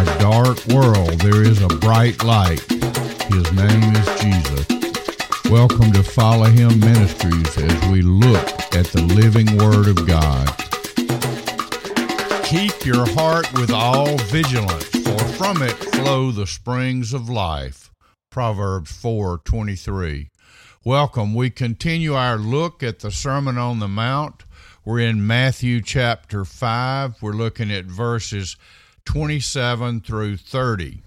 a dark world, there is a bright light. His name is Jesus. Welcome to Follow Him Ministries as we look at the living Word of God. Keep your heart with all vigilance, for from it flow the springs of life. Proverbs 4:23. Welcome. We continue our look at the Sermon on the Mount. We're in Matthew chapter 5. We're looking at verses 27 through 30.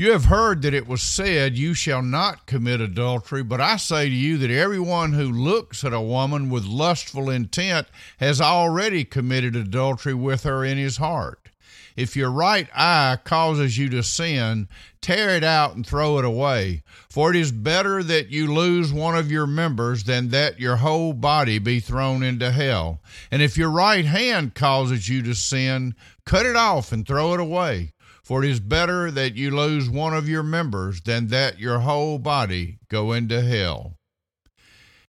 You have heard that it was said, You shall not commit adultery, but I say to you that everyone who looks at a woman with lustful intent has already committed adultery with her in his heart. If your right eye causes you to sin, tear it out and throw it away. For it is better that you lose one of your members than that your whole body be thrown into hell. And if your right hand causes you to sin, cut it off and throw it away. For it is better that you lose one of your members than that your whole body go into hell.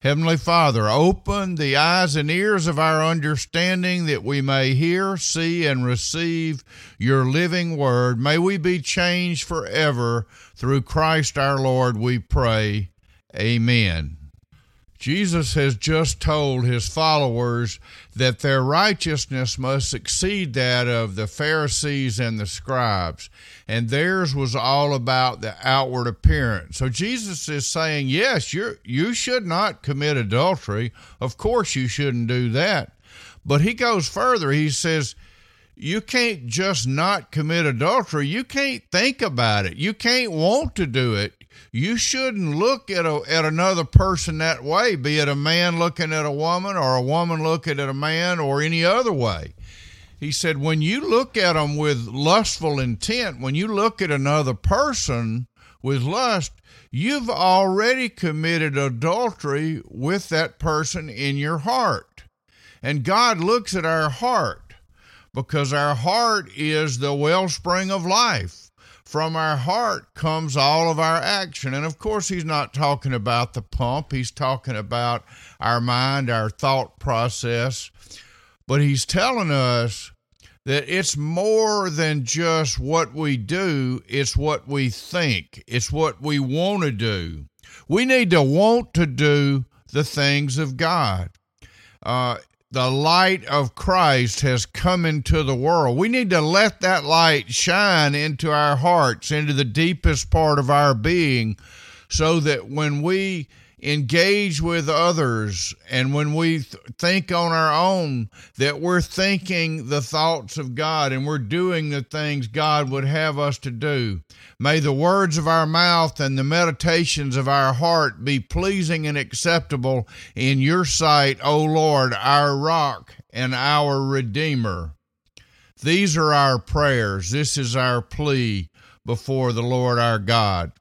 Heavenly Father, open the eyes and ears of our understanding that we may hear, see, and receive your living word. May we be changed forever through Christ our Lord, we pray. Amen. Jesus has just told his followers that their righteousness must exceed that of the Pharisees and the scribes, and theirs was all about the outward appearance. So Jesus is saying, yes, you you should not commit adultery. Of course, you shouldn't do that. But he goes further. He says, you can't just not commit adultery. You can't think about it. You can't want to do it you shouldn't look at a, at another person that way, be it a man looking at a woman or a woman looking at a man or any other way. He said, when you look at them with lustful intent, when you look at another person with lust, you've already committed adultery with that person in your heart. And God looks at our heart because our heart is the wellspring of life from our heart comes all of our action. And of course, he's not talking about the pump, he's talking about our mind, our thought process. But he's telling us that it's more than just what we do, it's what we think, it's what we want to do. We need to want to do the things of God. Uh, the light of Christ has come into the world. We need to let that light shine into our hearts, into the deepest part of our being, so that when we engage with others and when we th- think on our own that we're thinking the thoughts of God and we're doing the things God would have us to do. May the words of our mouth and the meditations of our heart be pleasing and acceptable in your sight, O Lord, our rock and our redeemer. These are our prayers. This is our plea before the Lord our God.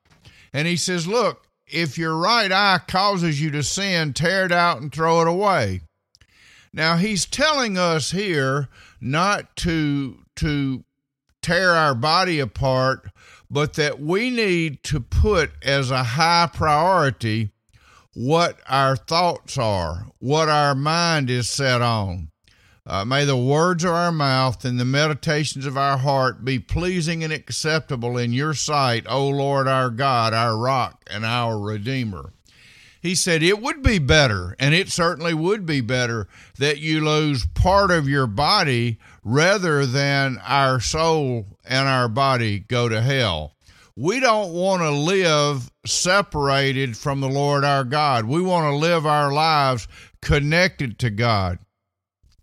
And he says, Look, if your right eye causes you to sin, tear it out and throw it away. Now he's telling us here not to to tear our body apart, but that we need to put as a high priority what our thoughts are, what our mind is set on. Uh, may the words of our mouth and the meditations of our heart be pleasing and acceptable in your sight, O Lord our God, our rock and our Redeemer. He said it would be better, and it certainly would be better, that you lose part of your body rather than our soul and our body go to hell. We don't want to live separated from the Lord our God. We want to live our lives connected to God.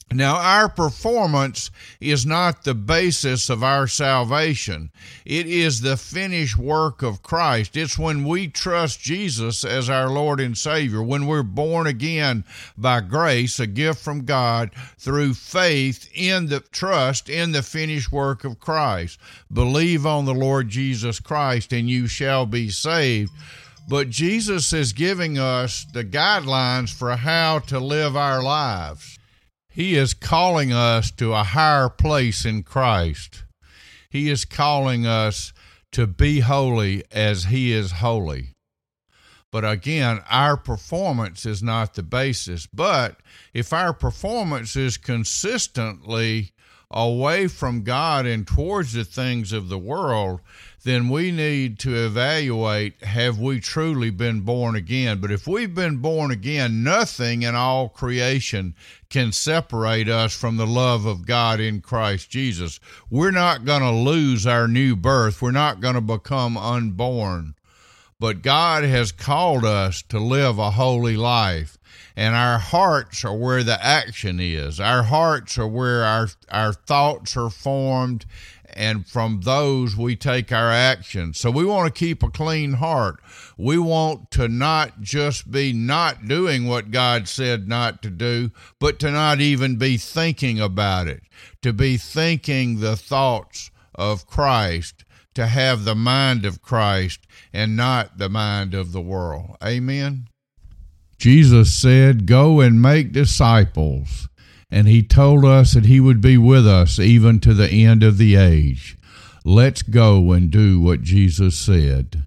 Now, our performance is not the basis of our salvation. It is the finished work of Christ. It's when we trust Jesus as our Lord and Savior, when we're born again by grace, a gift from God, through faith in the trust in the finished work of Christ. Believe on the Lord Jesus Christ, and you shall be saved. But Jesus is giving us the guidelines for how to live our lives. He is calling us to a higher place in Christ. He is calling us to be holy as He is holy. But again, our performance is not the basis. But if our performance is consistently away from God and towards the things of the world, then we need to evaluate have we truly been born again? But if we've been born again, nothing in all creation can separate us from the love of God in Christ Jesus. We're not going to lose our new birth, we're not going to become unborn. But God has called us to live a holy life and our hearts are where the action is. Our hearts are where our our thoughts are formed and from those we take our action. So we want to keep a clean heart. We want to not just be not doing what God said not to do, but to not even be thinking about it, to be thinking the thoughts of Christ, to have the mind of Christ and not the mind of the world. Amen. Jesus said, Go and make disciples. And he told us that he would be with us even to the end of the age. Let's go and do what Jesus said.